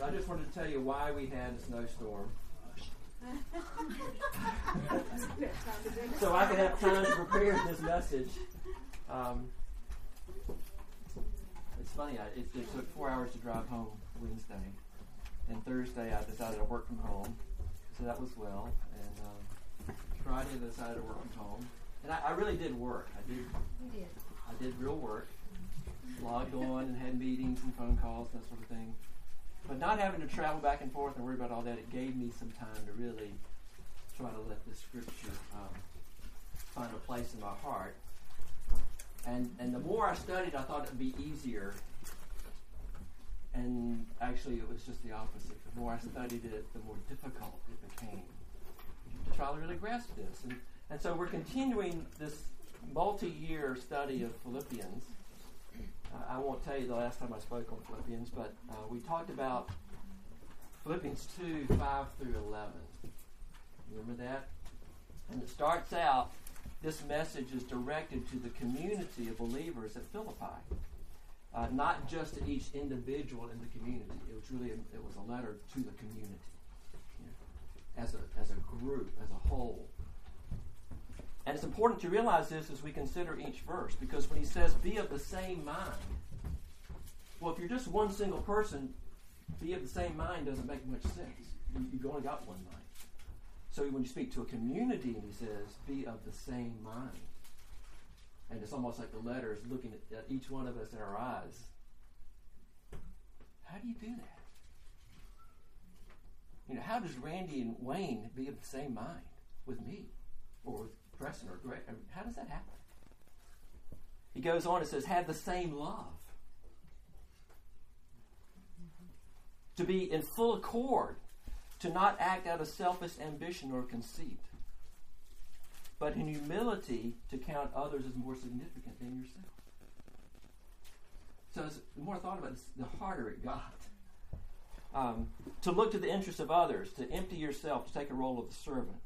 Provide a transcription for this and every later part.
like I just wanted to tell you why we had a snowstorm. so I could have time to prepare this message. Um, it's funny. I, it, it, took four hours to drive home Wednesday, and Thursday I decided to work from home, so that was well. And um, Friday I decided to work from home, and I, I really did work. I did. Did. I did real work. Logged on and had meetings and phone calls, and that sort of thing. But not having to travel back and forth and worry about all that, it gave me some time to really try to let the scripture um, find a place in my heart. And and the more I studied, I thought it'd be easier. And actually, it was just the opposite. The more I studied it, the more difficult it became to try to really grasp this. And, and so we're continuing this multi-year study of Philippians. I won't tell you the last time I spoke on Philippians, but uh, we talked about Philippians 2, 5 through 11. Remember that? And it starts out, this message is directed to the community of believers at Philippi. Uh, not just to each individual in the community. It was really a, it was a letter to the community, you know, as a as a group, as a whole. And it's important to realize this as we consider each verse, because when he says, be of the same mind, well, if you're just one single person, be of the same mind doesn't make much sense. You've only got one mind. So when you speak to a community and he says, be of the same mind, and it's almost like the letter is looking at, each one of us in our eyes. How do you do that? You know, how does Randy and Wayne be of the same mind with me or with Preston or Greg. How does that happen? He goes on and says, have the same love. To be in full accord, to not act out of selfish ambition or conceit, but in humility to count others as more significant than yourself. So the more I thought about it, the harder it got. Um, to look to the interests of others, to empty yourself, to take a role of the servant.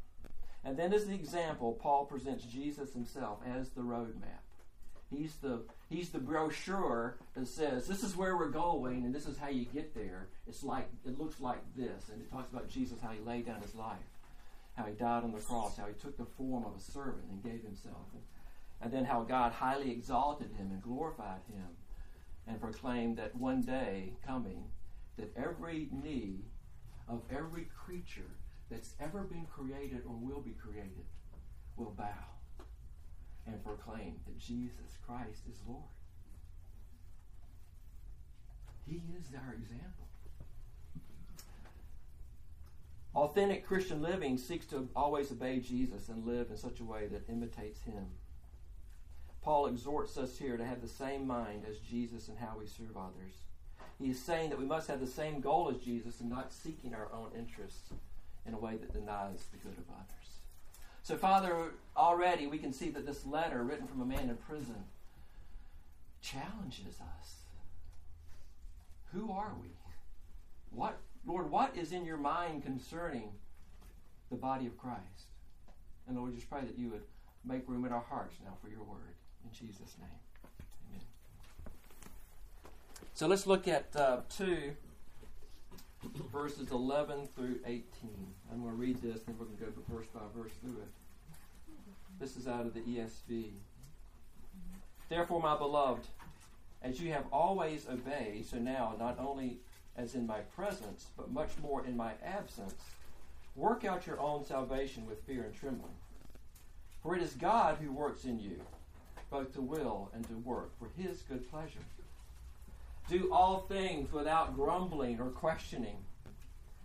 And then, as the example, Paul presents Jesus himself as the roadmap. He's the he's the brochure that says this is where we're going and this is how you get there. It's like it looks like this, and it talks about Jesus how he laid down his life, how he died on the cross, how he took the form of a servant and gave himself, and, and then how God highly exalted him and glorified him, and proclaimed that one day coming that every knee of every creature that's ever been created or will be created will bow and proclaim that Jesus Christ is Lord. He is our example. Authentic Christian living seeks to always obey Jesus and live in such a way that imitates him. Paul exhorts us here to have the same mind as Jesus in how we serve others. He is saying that we must have the same goal as Jesus and not seeking our own interests in a way that denies the good of others. So, Father, already we can see that this letter, written from a man in prison, challenges us. Who are we? What, Lord, what is in your mind concerning the body of Christ? And Lord, just pray that you would make room in our hearts now for your word. In Jesus' name. Amen. So let's look at uh, 2 verses 11 through 18. I'm going to read this, and we're going to go verse by verse through it. This is out of the ESV. Therefore, my beloved, as you have always obeyed, so now, not only as in my presence, but much more in my absence, work out your own salvation with fear and trembling. For it is God who works in you, both to will and to work for his good pleasure. Do all things without grumbling or questioning,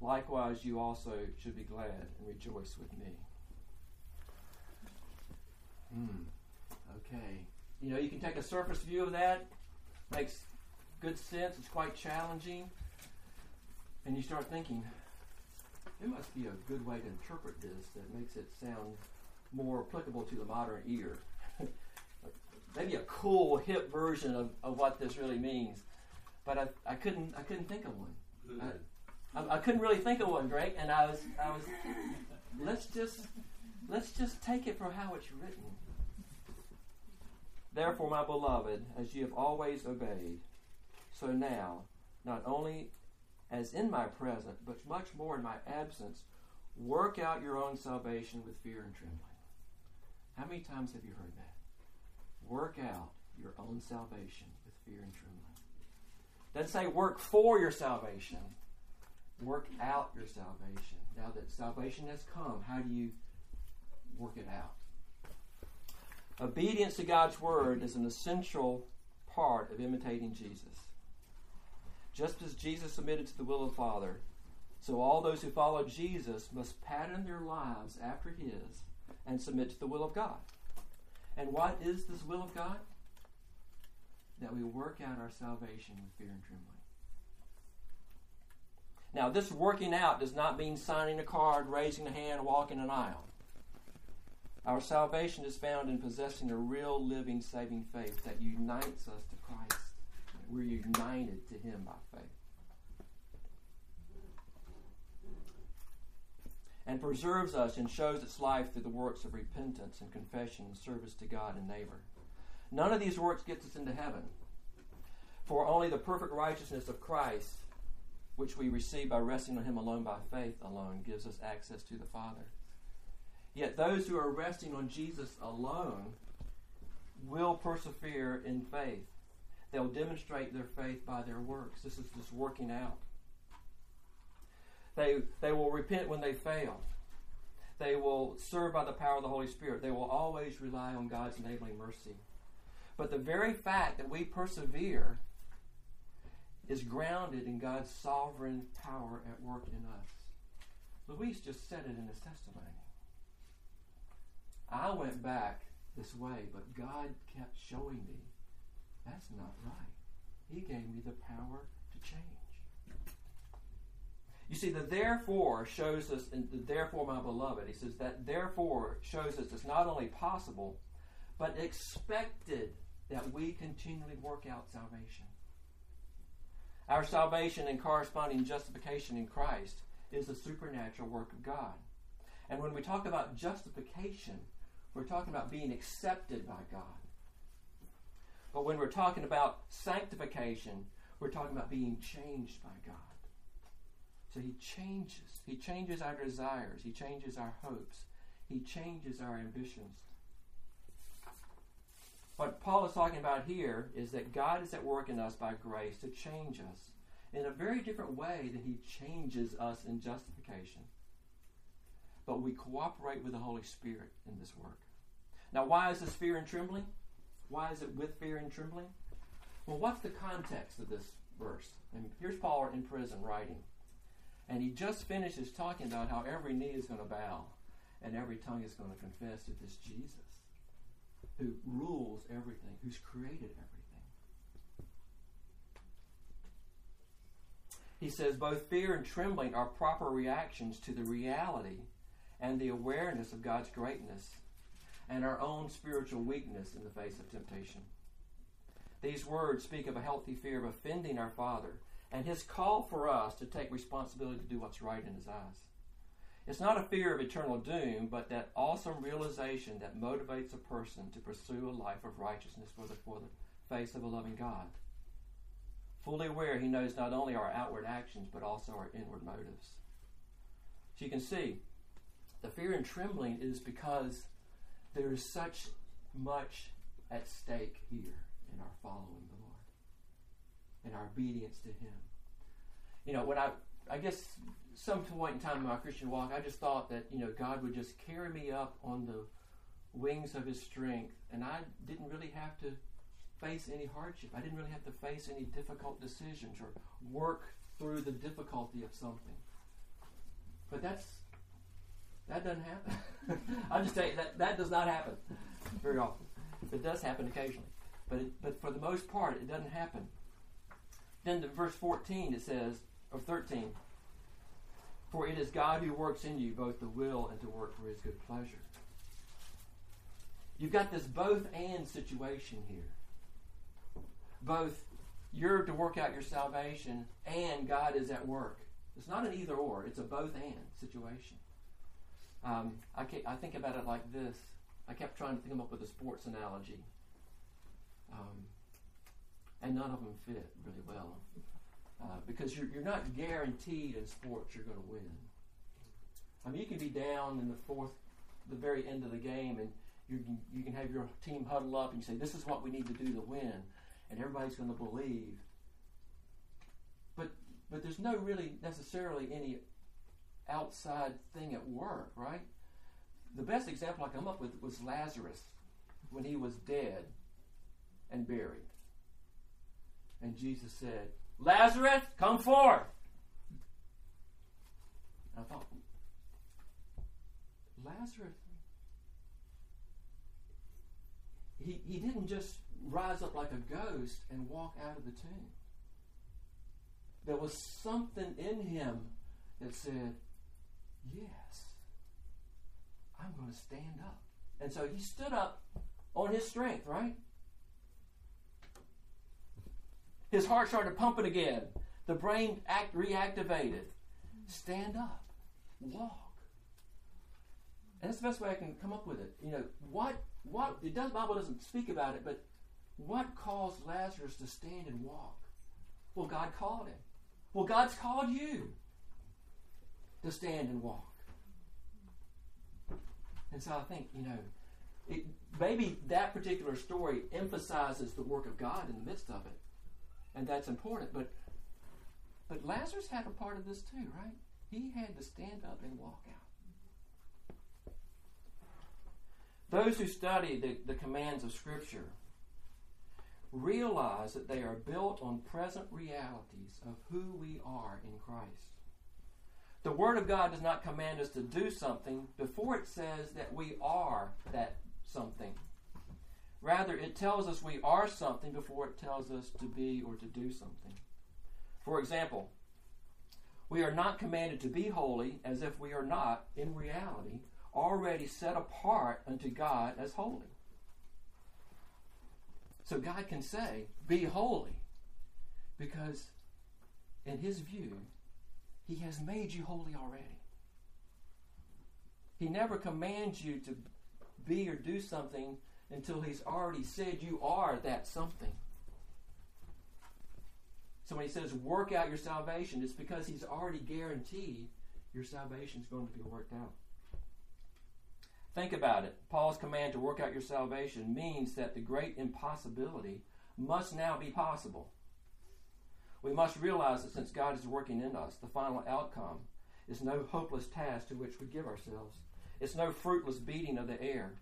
Likewise, you also should be glad and rejoice with me. Hmm. Okay. You know, you can take a surface view of that. Makes good sense. It's quite challenging. And you start thinking, there must be a good way to interpret this that makes it sound more applicable to the modern ear. Maybe a cool, hip version of, of what this really means. But I, I couldn't I couldn't think of one. I, I, I couldn't really think of one, Greg, and I was I was let's just let's just take it for how it's written. Therefore, my beloved, as you have always obeyed, so now, not only as in my present, but much more in my absence, work out your own salvation with fear and trembling. How many times have you heard that? Work out your own salvation with fear and trembling. Doesn't say work for your salvation. Work out your salvation. Now that salvation has come, how do you work it out? Obedience to God's word is an essential part of imitating Jesus. Just as Jesus submitted to the will of the Father, so all those who follow Jesus must pattern their lives after his and submit to the will of God. And what is this will of God? That we work out our salvation with fear and trembling. Now, this working out does not mean signing a card, raising a hand, walking an aisle. Our salvation is found in possessing a real, living, saving faith that unites us to Christ. We're united to Him by faith. And preserves us and shows its life through the works of repentance and confession and service to God and neighbor. None of these works gets us into heaven. For only the perfect righteousness of Christ, which we receive by resting on Him alone by faith alone, gives us access to the Father. Yet those who are resting on Jesus alone will persevere in faith. They'll demonstrate their faith by their works. This is just working out. They, they will repent when they fail. They will serve by the power of the Holy Spirit. They will always rely on God's enabling mercy. But the very fact that we persevere is grounded in God's sovereign power at work in us. Luis just said it in his testimony. I went back this way, but God kept showing me that's not right. He gave me the power to change. You see, the therefore shows us, and the therefore, my beloved, he says that therefore shows us it's not only possible, but expected that we continually work out salvation. Our salvation and corresponding justification in Christ is the supernatural work of God. And when we talk about justification, we're talking about being accepted by God. But when we're talking about sanctification, we're talking about being changed by God. So He changes. He changes our desires. He changes our hopes. He changes our ambitions. What Paul is talking about here is that God is at work in us by grace to change us in a very different way than He changes us in justification. But we cooperate with the Holy Spirit in this work. Now, why is this fear and trembling? Why is it with fear and trembling? Well, what's the context of this verse? And here's Paul in prison writing. And he just finishes talking about how every knee is going to bow and every tongue is going to confess that this Jesus who rules everything, who's created everything. He says both fear and trembling are proper reactions to the reality and the awareness of God's greatness and our own spiritual weakness in the face of temptation. These words speak of a healthy fear of offending our Father and his call for us to take responsibility to do what's right in his eyes. It's not a fear of eternal doom, but that awesome realization that motivates a person to pursue a life of righteousness for the, for the face of a loving God. Fully aware he knows not only our outward actions, but also our inward motives. So you can see, the fear and trembling is because there is such much at stake here in our following the Lord, in our obedience to Him. You know, when I, I guess some point in time in my Christian walk, I just thought that, you know, God would just carry me up on the wings of His strength, and I didn't really have to face any hardship. I didn't really have to face any difficult decisions or work through the difficulty of something. But that's that doesn't happen. I'll just tell you that that does not happen very often. It does happen occasionally, but it, but for the most part, it doesn't happen. Then to verse 14 it says, or 13, For it is God who works in you both the will and to work for his good pleasure. You've got this both and situation here. Both you're to work out your salvation and God is at work. It's not an either or, it's a both and situation. Um, I, I, think about it like this. I kept trying to come up with a sports analogy. Um, and none of them fit really well. Uh, because you're, you're not guaranteed in sports you're going to win. I mean, you can be down in the fourth, the very end of the game, and you can, you can have your team huddle up and you say, This is what we need to do to win. And everybody's going to believe. But, but there's no really necessarily any outside thing at work, right? The best example I come up with was Lazarus when he was dead and buried. And Jesus said, Lazarus, come forth. I thought, Lazarus, he, he didn't just rise up like a ghost and walk out of the tomb. There was something in him that said, Yes, I'm going to stand up. And so he stood up on his strength, right? His heart started pumping again. The brain act reactivated. Stand up. Walk. And that's the best way I can come up with it. You know, what what it does Bible doesn't speak about it, but what caused Lazarus to stand and walk? Well, God called him. Well, God's called you to stand and walk. And so I think, you know, it, maybe that particular story emphasizes the work of God in the midst of it and that's important. But but Lazarus had a part of this too, right? He had to stand up and walk out. Those who study the, the commands of Scripture realize that they are built on present realities of who we are in Christ. The Word of God does not command us to do something before it says that we are that something. Rather, it tells us we are something before it tells us to be or to do something. For example, we are not commanded to be holy as if we are not, in reality, already set apart unto God as holy. So God can say, Be holy, because in His view, He has made you holy already. He never commands you to be or do something until he's already said you are that something. So when he says work out your salvation, it's because he's already guaranteed your salvation is going to be worked out. Think about it. Paul's command to work out your salvation means that the great impossibility must now be possible. We must realize that since God is working in us, the final outcome is no hopeless task to which we give ourselves. It's no fruitless beating of the air.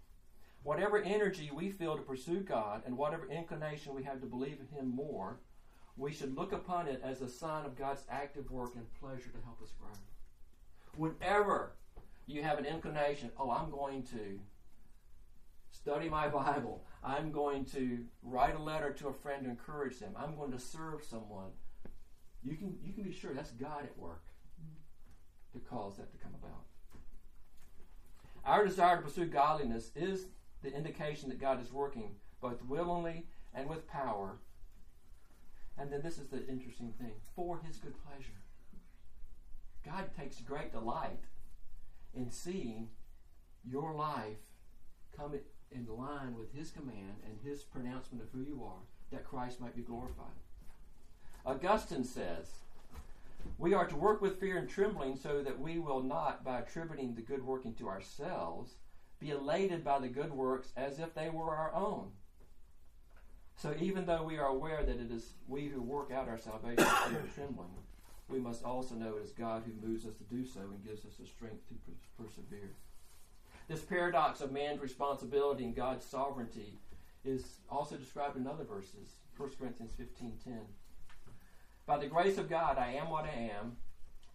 Whatever energy we feel to pursue God and whatever inclination we have to believe in Him more, we should look upon it as a sign of God's active work and pleasure to help us grow. Whenever you have an inclination, oh, I'm going to study my Bible, I'm going to write a letter to a friend to encourage them, I'm going to serve someone, you can, you can be sure that's God at work to cause that to come about. Our desire to pursue godliness is the indication that God is working both willingly and with power. And then this is the interesting thing for his good pleasure. God takes great delight in seeing your life come in line with his command and his pronouncement of who you are, that Christ might be glorified. Augustine says, We are to work with fear and trembling so that we will not, by attributing the good working to ourselves, be elated by the good works as if they were our own. So even though we are aware that it is we who work out our salvation through trembling, we must also know it is God who moves us to do so and gives us the strength to persevere. This paradox of man's responsibility and God's sovereignty is also described in other verses. 1 Corinthians 15:10. By the grace of God I am what I am,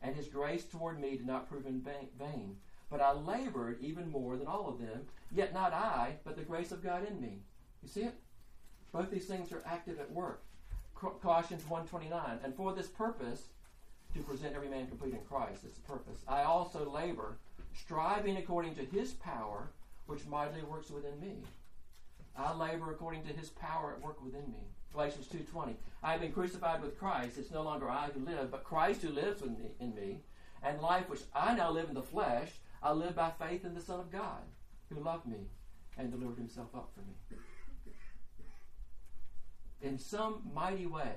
and his grace toward me did not prove in vain. But I labored even more than all of them, yet not I, but the grace of God in me. You see it? Both these things are active at work. Colossians 1.29, And for this purpose to present every man complete in Christ. That's the purpose. I also labor, striving according to his power, which mightily works within me. I labor according to his power at work within me. Galatians 2.20 I have been crucified with Christ. It's no longer I who live, but Christ who lives in me. And life which I now live in the flesh, I live by faith in the Son of God, who loved me and delivered himself up for me. In some mighty way,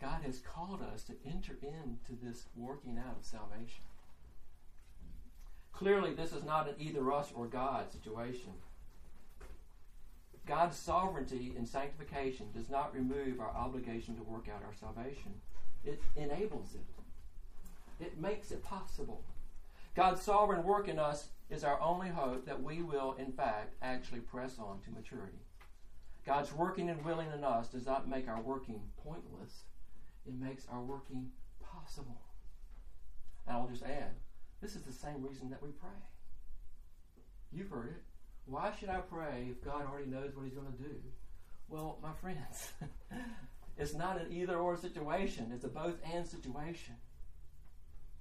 God has called us to enter into this working out of salvation. Clearly, this is not an either us or God situation. God's sovereignty in sanctification does not remove our obligation to work out our salvation, it enables it, it makes it possible. God's sovereign work in us is our only hope that we will, in fact, actually press on to maturity. God's working and willing in us does not make our working pointless, it makes our working possible. And I'll just add this is the same reason that we pray. You've heard it. Why should I pray if God already knows what He's going to do? Well, my friends, it's not an either or situation, it's a both and situation.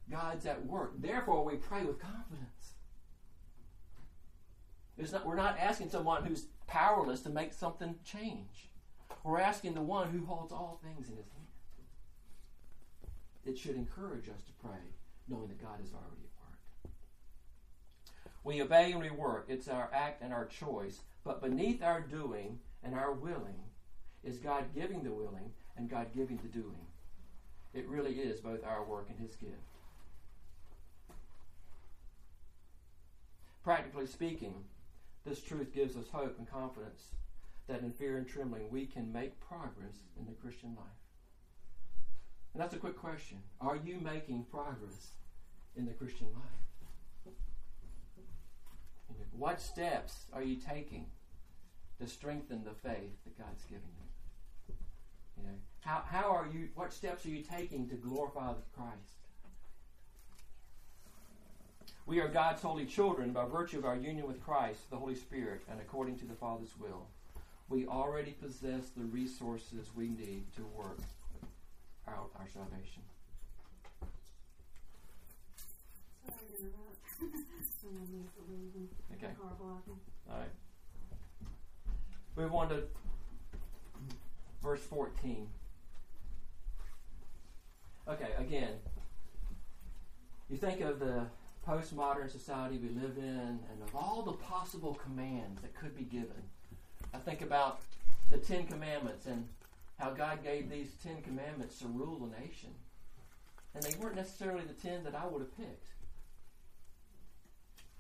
God's at work. Therefore, we pray with confidence. Not, we're not asking someone who's powerless to make something change. We're asking the one who holds all things in his hand. It should encourage us to pray, knowing that God is already at work. We obey and we work. It's our act and our choice. But beneath our doing and our willing is God giving the willing and God giving the doing. It really is both our work and His gift. Practically speaking, this truth gives us hope and confidence that in fear and trembling we can make progress in the Christian life. And that's a quick question. Are you making progress in the Christian life? What steps are you taking to strengthen the faith that God's given you? You know, how, how are you what steps are you taking to glorify Christ? We are God's holy children by virtue of our union with Christ, the Holy Spirit, and according to the Father's will. We already possess the resources we need to work out our salvation. okay. All right. Move on to verse 14. Okay, again, you think of the postmodern society we live in and of all the possible commands that could be given. I think about the Ten Commandments and how God gave these Ten Commandments to rule a nation. And they weren't necessarily the ten that I would have picked.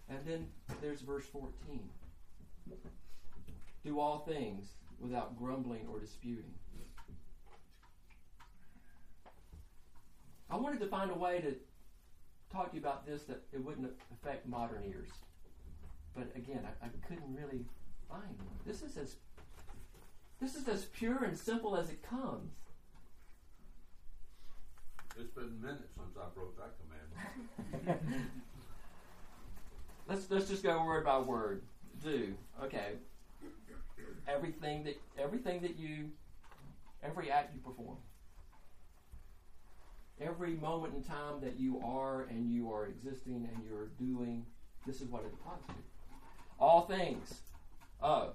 And then there's verse 14 Do all things without grumbling or disputing. I wanted to find a way to talk to you about this that it wouldn't affect modern ears. But again, I, I couldn't really find one. This is as this is as pure and simple as it comes. It's been minutes since I broke that command. let's let's just go word by word. Do okay. Everything that everything that you every act you perform every moment in time that you are and you are existing and you're doing, this is what it applies to. All things. Oh,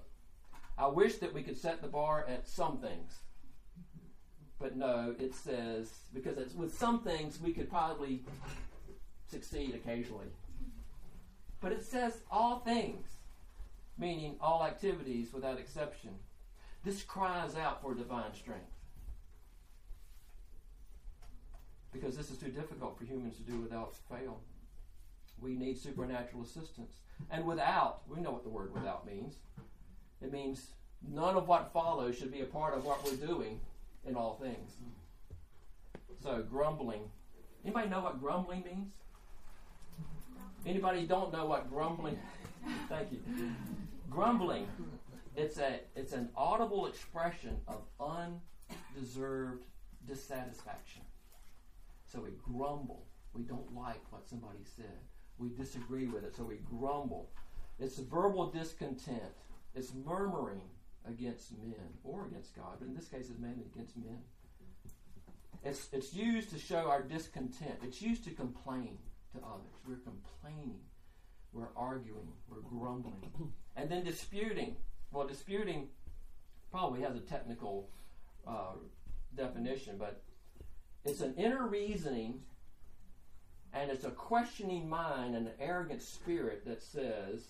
I wish that we could set the bar at some things. But no, it says, because with some things we could probably succeed occasionally. But it says all things, meaning all activities without exception. This cries out for divine strength. Because this is too difficult for humans to do without fail. We need supernatural assistance. And without, we know what the word without means. It means none of what follows should be a part of what we're doing in all things. So, grumbling. Anybody know what grumbling means? Anybody don't know what grumbling Thank you. Grumbling. It's a it's an audible expression of undeserved dissatisfaction. So we grumble. We don't like what somebody said. We disagree with it, so we grumble. It's verbal discontent. It's murmuring against men or against God, but in this case, it's mainly against men. It's, it's used to show our discontent. It's used to complain to others. We're complaining. We're arguing. We're grumbling. And then disputing. Well, disputing probably has a technical uh, definition, but it's an inner reasoning and it's a questioning mind and an arrogant spirit that says,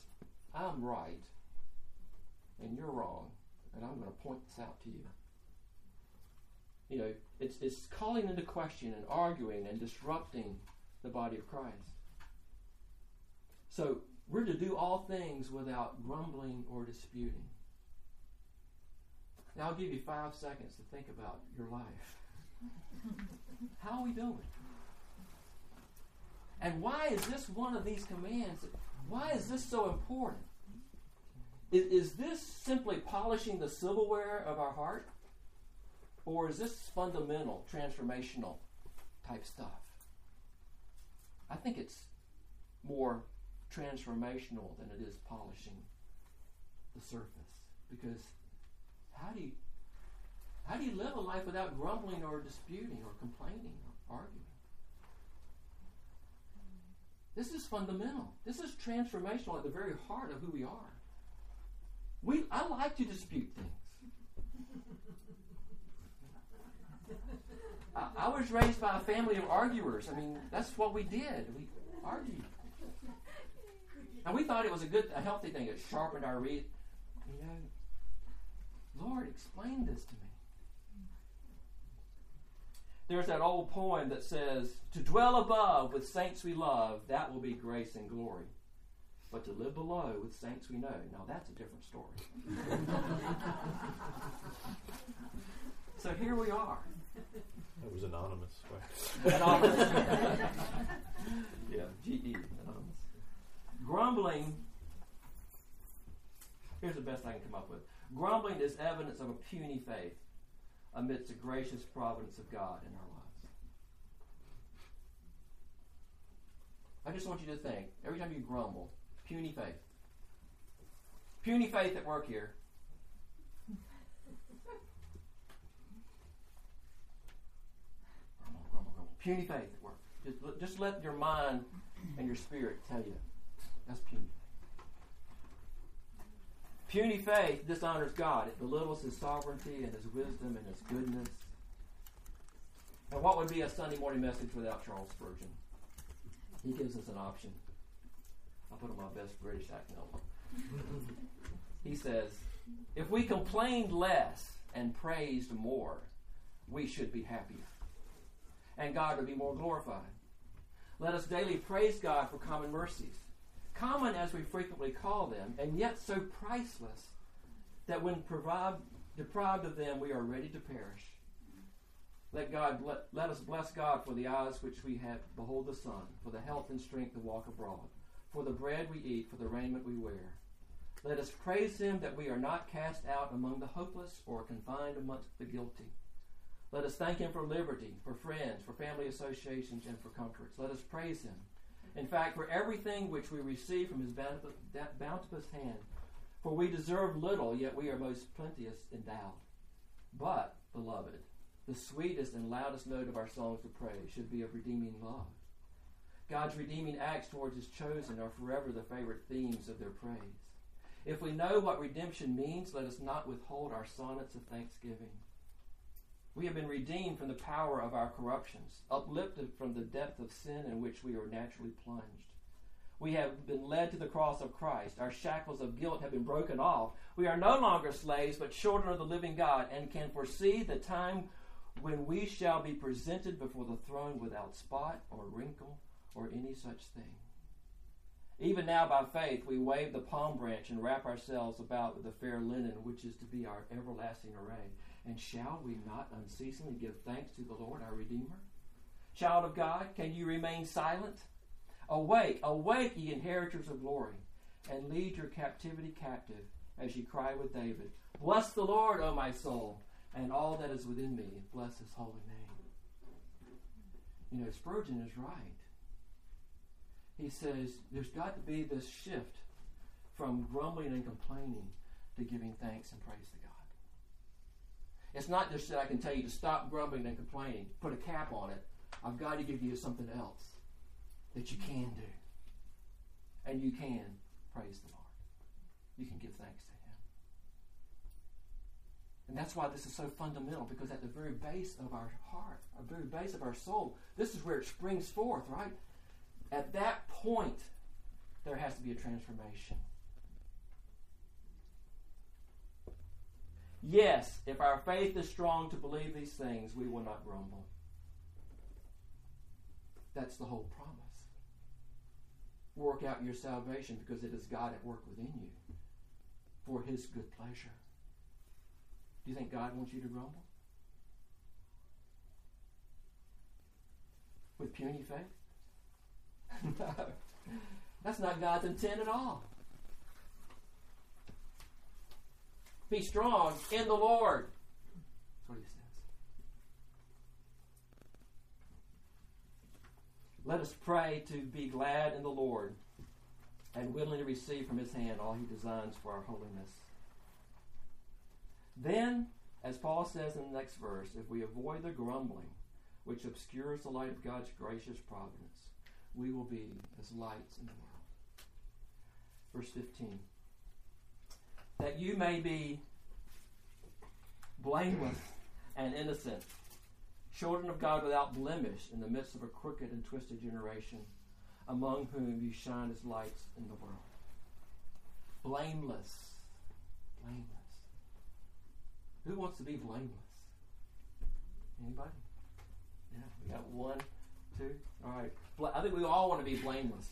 I'm right and you're wrong, and I'm going to point this out to you. You know, it's, it's calling into question and arguing and disrupting the body of Christ. So we're to do all things without grumbling or disputing. Now I'll give you five seconds to think about your life. How are we doing? And why is this one of these commands? Why is this so important? Is, is this simply polishing the silverware of our heart? Or is this fundamental, transformational type stuff? I think it's more transformational than it is polishing the surface. Because how do you how do you live a life without grumbling or disputing or complaining or arguing? This is fundamental. This is transformational at the very heart of who we are. We, I like to dispute things. I, I was raised by a family of arguers. I mean, that's what we did. We argued. And we thought it was a good, a healthy thing. It sharpened our read. You know, Lord, explain this to me. There's that old poem that says, To dwell above with saints we love, that will be grace and glory. But to live below with saints we know, now that's a different story. so here we are. It was anonymous. anonymous. yeah, GE, anonymous. Grumbling, here's the best I can come up with. Grumbling is evidence of a puny faith amidst the gracious providence of God in our lives. I just want you to think every time you grumble, puny faith. Puny faith at work here. grumble, grumble, grumble. Puny faith at work. Just, just let your mind and your spirit tell you that's puny Puny faith dishonors God. It belittles His sovereignty and His wisdom and His goodness. And what would be a Sunday morning message without Charles Spurgeon? He gives us an option. I'll put on my best British accent. he says, if we complained less and praised more, we should be happier. And God would be more glorified. Let us daily praise God for common mercies common as we frequently call them, and yet so priceless that when deprived of them, we are ready to perish. Let God let, let us bless God for the eyes which we have behold the sun, for the health and strength to walk abroad, for the bread we eat, for the raiment we wear. Let us praise Him that we are not cast out among the hopeless or confined amongst the guilty. Let us thank Him for liberty, for friends, for family associations, and for comforts. Let us praise Him in fact, for everything which we receive from his bounteous hand. For we deserve little, yet we are most plenteous endowed. But, beloved, the sweetest and loudest note of our songs of praise should be of redeeming love. God's redeeming acts towards his chosen are forever the favorite themes of their praise. If we know what redemption means, let us not withhold our sonnets of thanksgiving. We have been redeemed from the power of our corruptions, uplifted from the depth of sin in which we are naturally plunged. We have been led to the cross of Christ. Our shackles of guilt have been broken off. We are no longer slaves, but children of the living God, and can foresee the time when we shall be presented before the throne without spot or wrinkle or any such thing. Even now, by faith, we wave the palm branch and wrap ourselves about with the fair linen, which is to be our everlasting array. And shall we not unceasingly give thanks to the Lord our Redeemer? Child of God, can you remain silent? Awake, awake, ye inheritors of glory, and lead your captivity captive as ye cry with David. Bless the Lord, O my soul, and all that is within me. Bless his holy name. You know, Spurgeon is right. He says there's got to be this shift from grumbling and complaining to giving thanks and praise to God. It's not just that I can tell you to stop grumbling and complaining, put a cap on it. I've got to give you something else that you can do. And you can praise the Lord. You can give thanks to Him. And that's why this is so fundamental, because at the very base of our heart, our very base of our soul, this is where it springs forth, right? At that point, there has to be a transformation. Yes, if our faith is strong to believe these things, we will not grumble. That's the whole promise. Work out your salvation because it is God at work within you for his good pleasure. Do you think God wants you to grumble? With puny faith? no. That's not God's intent at all. Be strong in the Lord. That's what he says. Let us pray to be glad in the Lord and willing to receive from his hand all he designs for our holiness. Then, as Paul says in the next verse, if we avoid the grumbling which obscures the light of God's gracious providence, we will be as lights in the world. Verse 15 that you may be blameless and innocent, children of God without blemish in the midst of a crooked and twisted generation, among whom you shine as lights in the world. Blameless. Blameless. Who wants to be blameless? Anybody? Yeah, we got one, two. All right. I think we all want to be blameless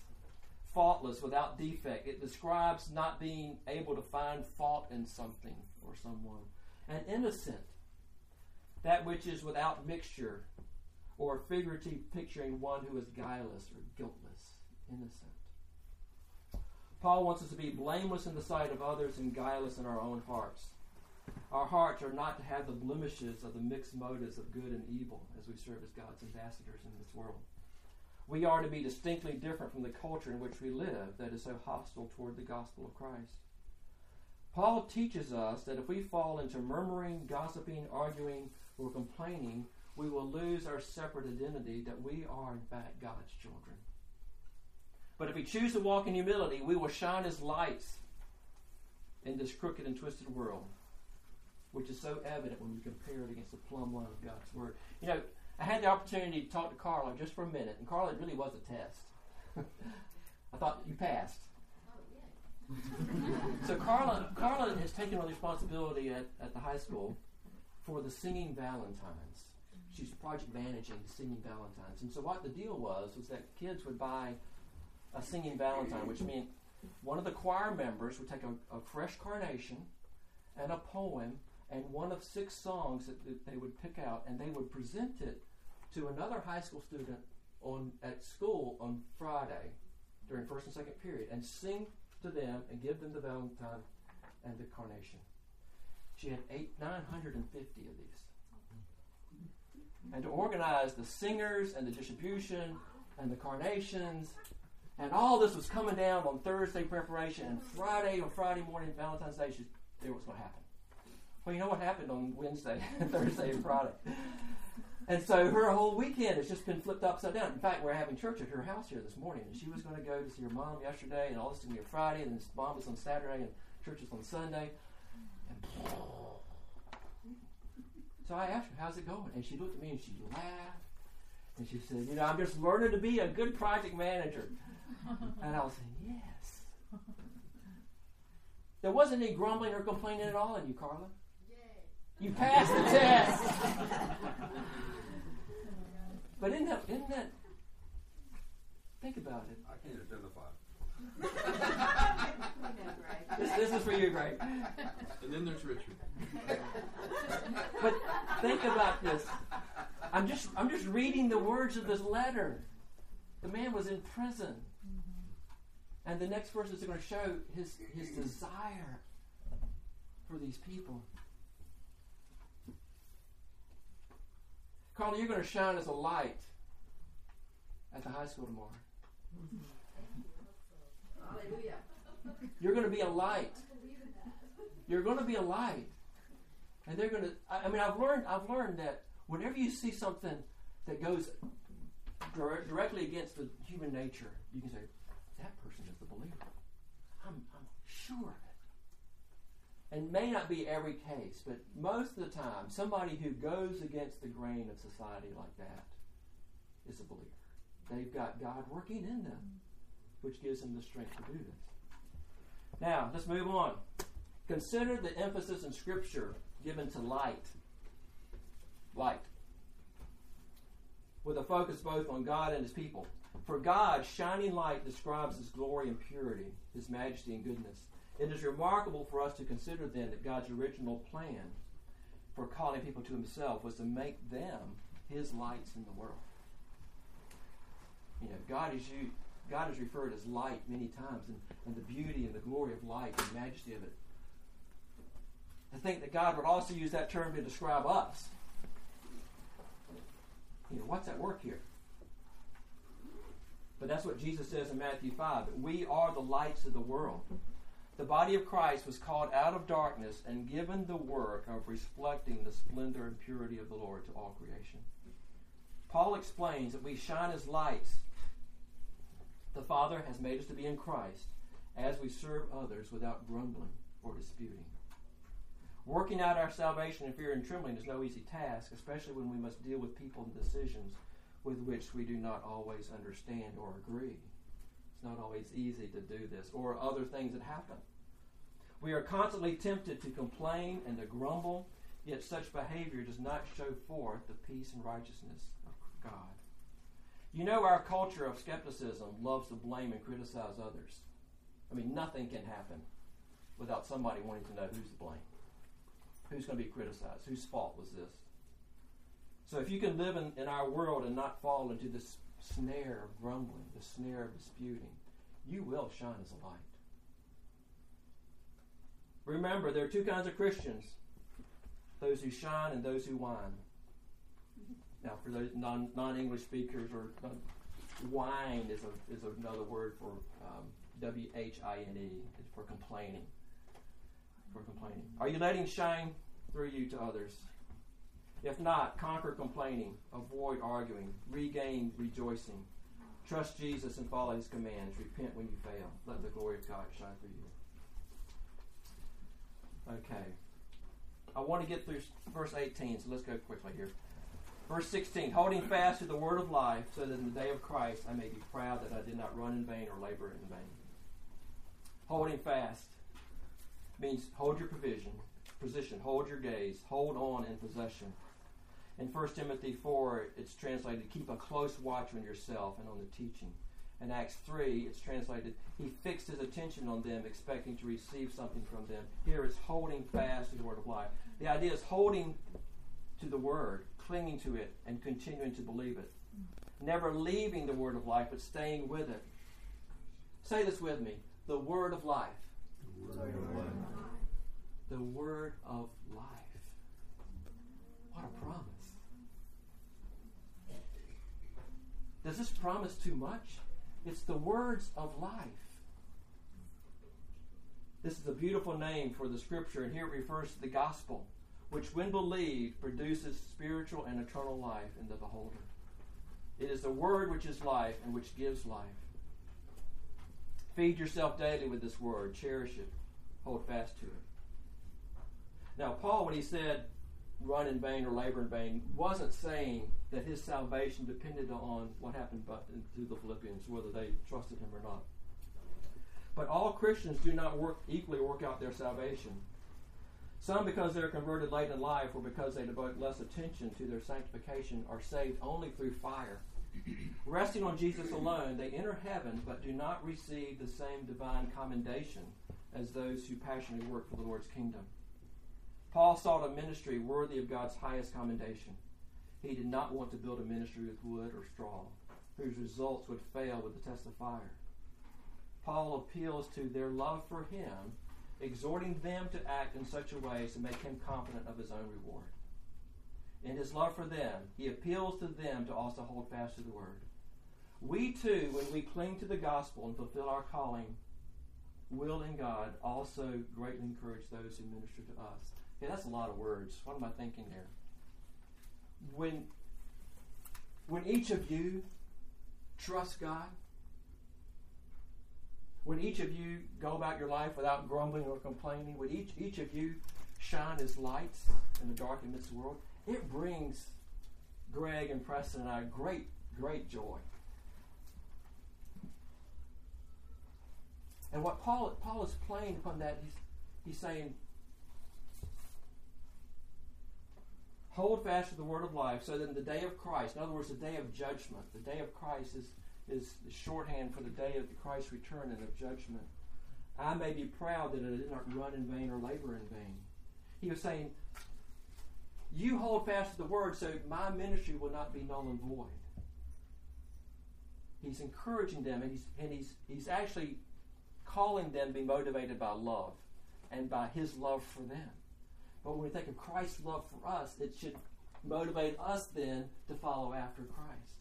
faultless, without defect. It describes not being able to find fault in something or someone. And innocent, that which is without mixture, or figurative picturing one who is guileless or guiltless, innocent. Paul wants us to be blameless in the sight of others and guileless in our own hearts. Our hearts are not to have the blemishes of the mixed motives of good and evil as we serve as God's ambassadors in this world. We are to be distinctly different from the culture in which we live that is so hostile toward the gospel of Christ. Paul teaches us that if we fall into murmuring, gossiping, arguing, or complaining, we will lose our separate identity that we are, in fact, God's children. But if we choose to walk in humility, we will shine as lights in this crooked and twisted world, which is so evident when we compare it against the plumb line of God's Word. You know, I had the opportunity to talk to Carla just for a minute, and Carla, it really was a test. I thought you passed. Oh, so Carla, Carla has taken on the responsibility at, at the high school for the singing Valentines. She's project managing the singing Valentines, and so what the deal was was that kids would buy a singing Valentine, which meant one of the choir members would take a, a fresh carnation and a poem and one of six songs that, that they would pick out, and they would present it to another high school student on at school on Friday during first and second period, and sing to them and give them the Valentine and the carnation. She had eight, 950 of these. And to organize the singers and the distribution and the carnations, and all this was coming down on Thursday preparation, and Friday on Friday morning, Valentine's Day, she knew what was going to happen. Well, you know what happened on Wednesday, Thursday, and Friday. And so her whole weekend has just been flipped upside down. In fact, we're having church at her house here this morning, and she was going to go to see her mom yesterday, and all this is going to be Friday, and mom was on Saturday, and church is on Sunday. And so I asked her, "How's it going?" And she looked at me and she laughed, and she said, "You know, I'm just learning to be a good project manager." And I was saying, "Yes." There wasn't any grumbling or complaining at all in you, Carla. You passed the test. but isn't that, isn't that, think about it. I can't identify. this, this is for you, Greg. And then there's Richard. But think about this. I'm just, I'm just reading the words of this letter. The man was in prison. And the next verse is going to show his, his desire for these people. Carla, you're going to shine as a light at the high school tomorrow. Hallelujah. You're going to be a light. You're going to be a light. And they're going to, I mean, I've learned, I've learned that whenever you see something that goes dire- directly against the human nature, you can say, that person is the believer. I'm, I'm sure. And may not be every case, but most of the time, somebody who goes against the grain of society like that is a believer. They've got God working in them, which gives them the strength to do this. Now, let's move on. Consider the emphasis in Scripture given to light. Light. With a focus both on God and His people. For God, shining light describes His glory and purity, His majesty and goodness. It is remarkable for us to consider then that God's original plan for calling people to Himself was to make them His lights in the world. You know, God is you. God is referred as light many times, and, and the beauty and the glory of light and majesty of it. I think that God would also use that term to describe us. You know, what's at work here? But that's what Jesus says in Matthew 5 that we are the lights of the world. The body of Christ was called out of darkness and given the work of reflecting the splendor and purity of the Lord to all creation. Paul explains that we shine as lights. The Father has made us to be in Christ as we serve others without grumbling or disputing. Working out our salvation in fear and trembling is no easy task, especially when we must deal with people and decisions with which we do not always understand or agree. It's not always easy to do this, or other things that happen. We are constantly tempted to complain and to grumble, yet such behavior does not show forth the peace and righteousness of God. You know, our culture of skepticism loves to blame and criticize others. I mean, nothing can happen without somebody wanting to know who's to blame. Who's going to be criticized? Whose fault was this? So if you can live in, in our world and not fall into this snare of grumbling, the snare of disputing, you will shine as a light. Remember, there are two kinds of Christians those who shine and those who whine. Now, for those non, non-English speakers, or uh, whine is, a, is another word for um, W-H-I-N-E, it's for complaining. For complaining. Are you letting shine through you to others? If not, conquer complaining, avoid arguing, regain rejoicing. Trust Jesus and follow his commands. Repent when you fail. Let the glory of God shine through you. Okay. I want to get through verse 18, so let's go quickly here. Verse 16, holding fast to the word of life, so that in the day of Christ I may be proud that I did not run in vain or labor in vain. Holding fast means hold your provision, position, hold your gaze, hold on in possession. In 1 Timothy 4, it's translated, keep a close watch on yourself and on the teaching. In Acts 3, it's translated, he fixed his attention on them, expecting to receive something from them. Here it's holding fast to the word of life. The idea is holding to the word, clinging to it, and continuing to believe it. Never leaving the word of life, but staying with it. Say this with me the word of life. The word of life. The word of life. What a promise. Does this promise too much? It's the words of life. This is a beautiful name for the scripture, and here it refers to the gospel, which, when believed, produces spiritual and eternal life in the beholder. It is the word which is life and which gives life. Feed yourself daily with this word, cherish it, hold fast to it. Now, Paul, when he said run in vain or labor in vain, wasn't saying that his salvation depended on what happened to the Philippians, whether they trusted him or not. But all Christians do not work equally work out their salvation. Some, because they're converted late in life or because they devote less attention to their sanctification, are saved only through fire. Resting on Jesus alone, they enter heaven but do not receive the same divine commendation as those who passionately work for the Lord's kingdom. Paul sought a ministry worthy of God's highest commendation. He did not want to build a ministry with wood or straw, whose results would fail with the test of fire. Paul appeals to their love for him, exhorting them to act in such a way as to make him confident of his own reward. In his love for them, he appeals to them to also hold fast to the word. We too, when we cling to the gospel and fulfill our calling, will in God also greatly encourage those who minister to us. Okay, that's a lot of words. What am I thinking there? When when each of you trust God, when each of you go about your life without grumbling or complaining, when each each of you shine as lights in the dark and midst of the world, it brings Greg and Preston and I great, great joy. And what Paul Paul is playing upon that, he's he's saying, hold fast to the word of life, so that in the day of Christ, in other words, the day of judgment, the day of Christ is is the shorthand for the day of Christ's return and of judgment. I may be proud that I did not run in vain or labor in vain. He was saying, You hold fast to the word so my ministry will not be null and void. He's encouraging them and he's and he's he's actually calling them to be motivated by love and by his love for them. But when we think of Christ's love for us, it should motivate us then to follow after Christ.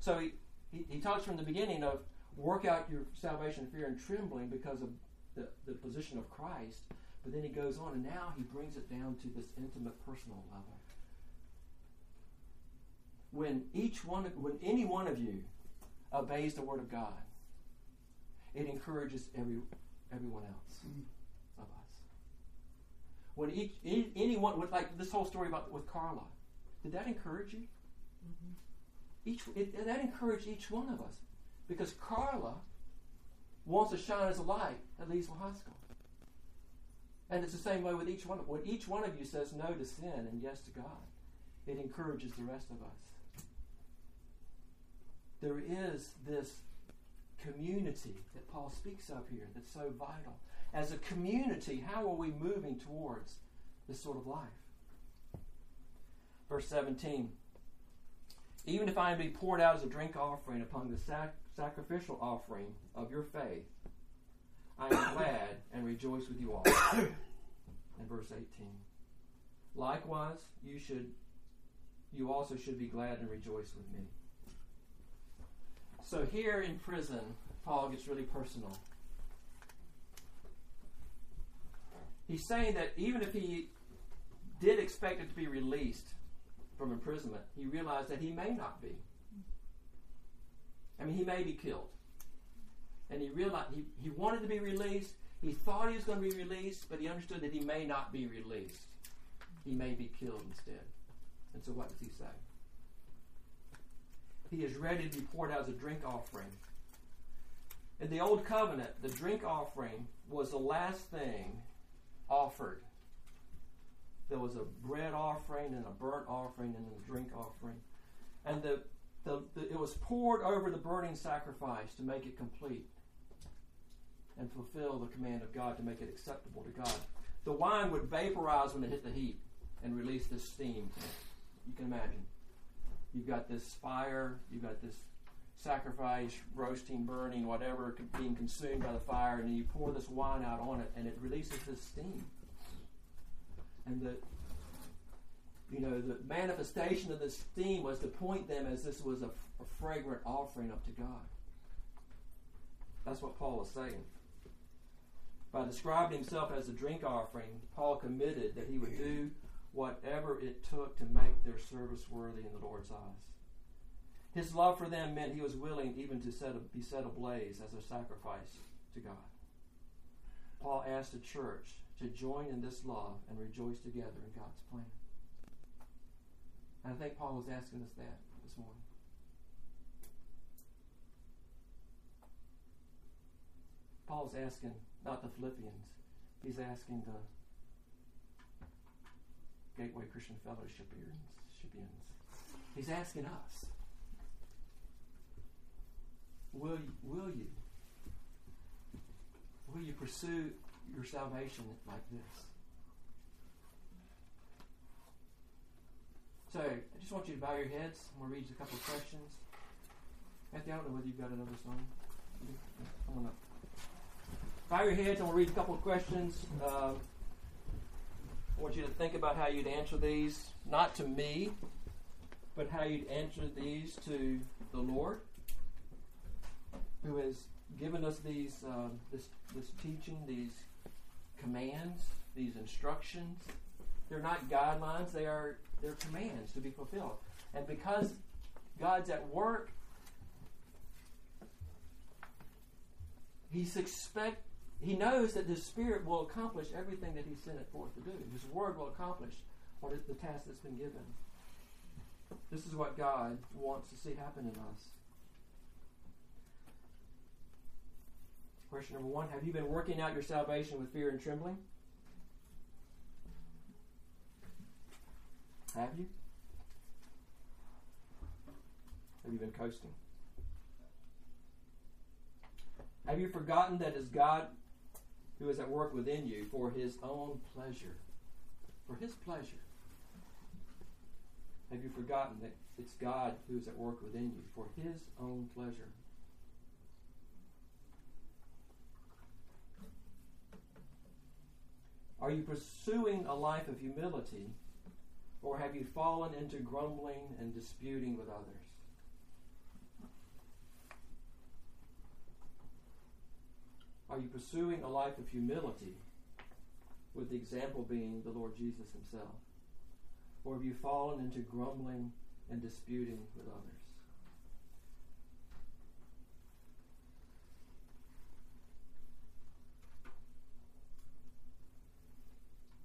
So he, he, he talks from the beginning of work out your salvation fear and trembling because of the, the position of Christ. But then he goes on and now he brings it down to this intimate personal level. When each one when any one of you obeys the word of God, it encourages every everyone else us. When each any, anyone with like this whole story about with Carla, did that encourage you? Mm-hmm. Each it, that encouraged each one of us because Carla wants to shine as a light at Leesville High School. And it's the same way with each one. When each one of you says no to sin and yes to God, it encourages the rest of us. There is this community that Paul speaks of here that's so vital. As a community, how are we moving towards this sort of life? Verse 17 Even if I am to be poured out as a drink offering upon the sac- sacrificial offering of your faith, I am glad and rejoice with you all. In verse 18. Likewise, you should you also should be glad and rejoice with me. So here in prison, Paul gets really personal. He's saying that even if he did expect it to be released from imprisonment, he realized that he may not be. I mean, he may be killed. And he realized he, he wanted to be released. He thought he was going to be released, but he understood that he may not be released. He may be killed instead. And so what does he say? He is ready to be poured out as a drink offering. In the Old Covenant, the drink offering was the last thing offered. There was a bread offering and a burnt offering and a drink offering. And the, the, the, it was poured over the burning sacrifice to make it complete and fulfill the command of God to make it acceptable to God. The wine would vaporize when it hit the heat and release this steam. You can imagine. You've got this fire, you've got this sacrifice, roasting, burning, whatever, being consumed by the fire, and you pour this wine out on it, and it releases this steam. And the you know the manifestation of this steam was to point them as this was a, a fragrant offering up to God. That's what Paul is saying. By describing himself as a drink offering, Paul committed that he would do whatever it took to make their service worthy in the Lord's eyes. His love for them meant he was willing even to set a, be set ablaze as a sacrifice to God. Paul asked the church to join in this love and rejoice together in God's plan. And I think Paul was asking us that this morning. Paul's asking not the Philippians, he's asking the Gateway Christian Fellowship He's asking us, will you, will you will you pursue your salvation like this? So I just want you to bow your heads. I'm going to read you a couple of questions. Matthew, I don't know whether you've got another song. I don't know. Bow your heads. I'm going to read a couple of questions. Uh, I want you to think about how you'd answer these, not to me, but how you'd answer these to the Lord, who has given us these um, this this teaching, these commands, these instructions, they're not guidelines, they are they're commands to be fulfilled. And because God's at work, He's expect He knows that His Spirit will accomplish everything that He sent it forth to do. His Word will accomplish what is the task that's been given. This is what God wants to see happen in us. Question number one Have you been working out your salvation with fear and trembling? Have you? Have you been coasting? Have you forgotten that as God who is at work within you for his own pleasure? For his pleasure. Have you forgotten that it's God who is at work within you for his own pleasure? Are you pursuing a life of humility, or have you fallen into grumbling and disputing with others? Are you pursuing a life of humility, with the example being the Lord Jesus Himself? Or have you fallen into grumbling and disputing with others?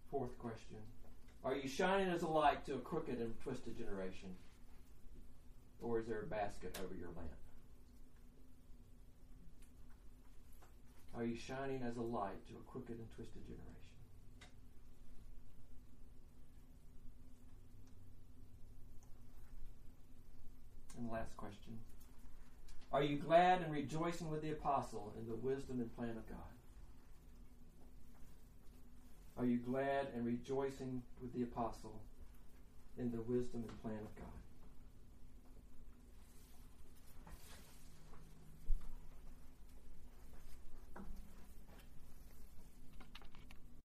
Fourth question Are you shining as a light to a crooked and twisted generation? Or is there a basket over your lamp? Are you shining as a light to a crooked and twisted generation? And last question Are you glad and rejoicing with the apostle in the wisdom and plan of God? Are you glad and rejoicing with the apostle in the wisdom and plan of God?